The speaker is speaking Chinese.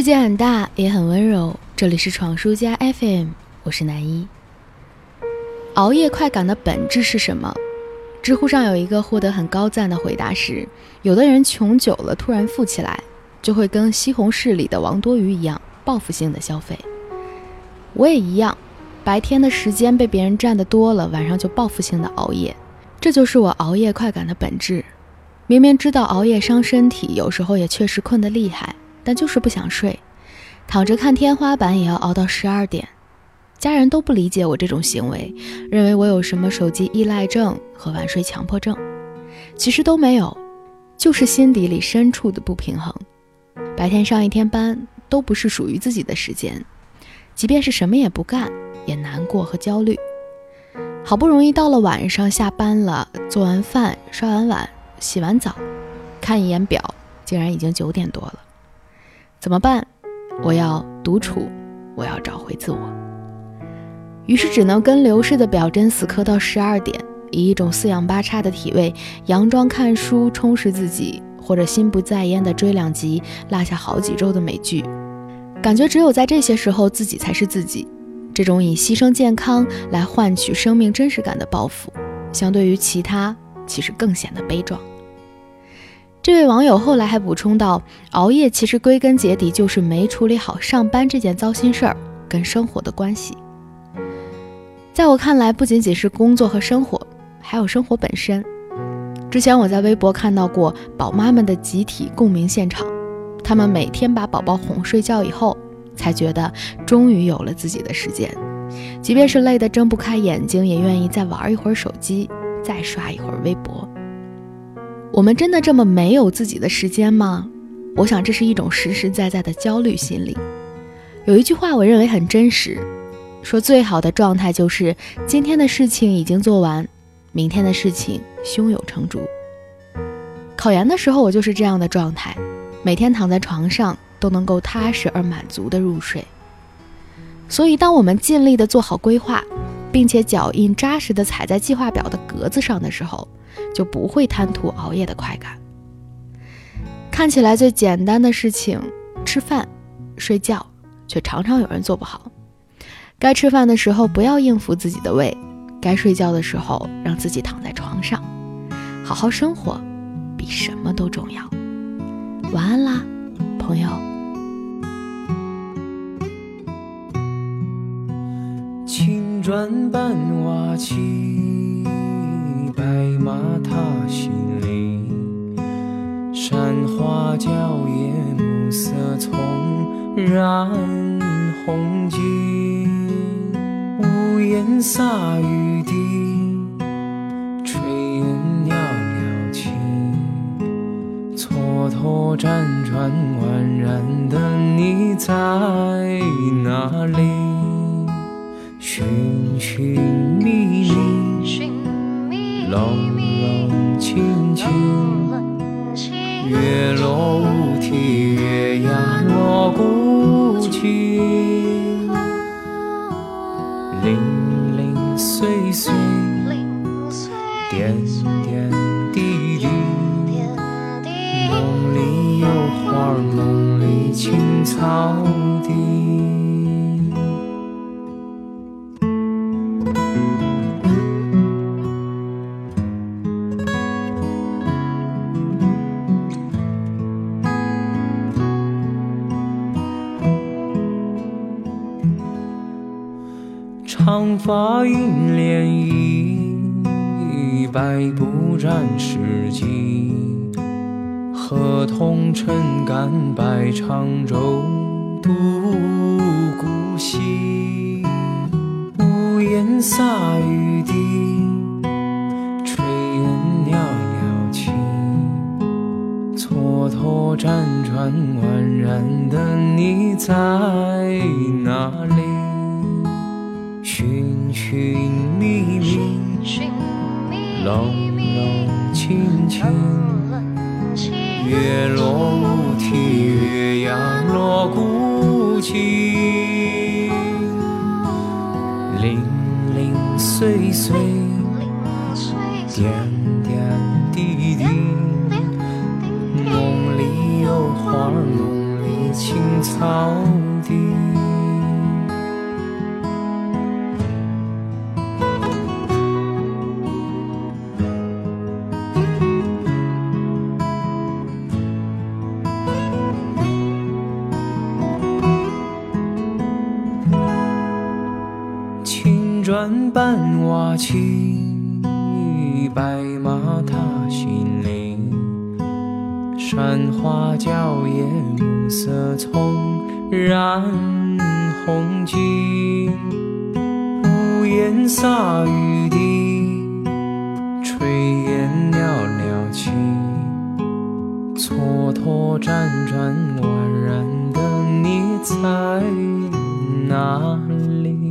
世界很大，也很温柔。这里是闯书家 FM，我是南一。熬夜快感的本质是什么？知乎上有一个获得很高赞的回答是：有的人穷久了，突然富起来，就会跟西红柿里的王多鱼一样，报复性的消费。我也一样，白天的时间被别人占的多了，晚上就报复性的熬夜。这就是我熬夜快感的本质。明明知道熬夜伤身体，有时候也确实困得厉害。但就是不想睡，躺着看天花板也要熬到十二点。家人都不理解我这种行为，认为我有什么手机依赖症和晚睡强迫症。其实都没有，就是心底里深处的不平衡。白天上一天班都不是属于自己的时间，即便是什么也不干，也难过和焦虑。好不容易到了晚上下班了，做完饭、刷完碗、洗完澡，看一眼表，竟然已经九点多了。怎么办？我要独处，我要找回自我。于是只能跟流逝的表针死磕到十二点，以一种四仰八叉的体位，佯装看书充实自己，或者心不在焉地追两集落下好几周的美剧。感觉只有在这些时候，自己才是自己。这种以牺牲健康来换取生命真实感的报复，相对于其他，其实更显得悲壮。这位网友后来还补充道：“熬夜其实归根结底就是没处理好上班这件糟心事儿跟生活的关系。在我看来，不仅仅是工作和生活，还有生活本身。之前我在微博看到过宝妈们的集体共鸣现场，她们每天把宝宝哄睡觉以后，才觉得终于有了自己的时间，即便是累得睁不开眼睛，也愿意再玩一会儿手机，再刷一会儿微博。”我们真的这么没有自己的时间吗？我想这是一种实实在在的焦虑心理。有一句话我认为很真实，说最好的状态就是今天的事情已经做完，明天的事情胸有成竹。考研的时候我就是这样的状态，每天躺在床上都能够踏实而满足的入睡。所以当我们尽力的做好规划，并且脚印扎实的踩在计划表的格子上的时候。就不会贪图熬夜的快感。看起来最简单的事情，吃饭、睡觉，却常常有人做不好。该吃饭的时候不要应付自己的胃，该睡觉的时候让自己躺在床上，好好生活，比什么都重要。晚安啦，朋友。青砖伴瓦漆。白马踏新林，山花娇艳，暮色丛染红巾。屋檐洒雨滴，炊烟袅袅起。蹉跎辗转宛然的你在哪里？寻寻觅觅。冷冷清清，月落乌啼，月牙落孤井，零零碎碎，点点滴滴，梦里有花，梦里青草地。长发映涟漪，白布展世纪。河童撑杆摆长舟，渡孤西。屋檐洒雨滴，炊烟袅袅起。蹉跎辗转宛然的你在哪里？寻寻觅觅，冷冷清清，月落乌啼，月牙落孤井，零零碎碎，点点滴滴，梦里有花，梦里青草。青砖伴瓦漆，白马踏新泥。山花娇艳，暮色葱染红巾。屋檐洒雨滴，炊烟袅袅起。蹉跎辗转，宛然的你在哪里？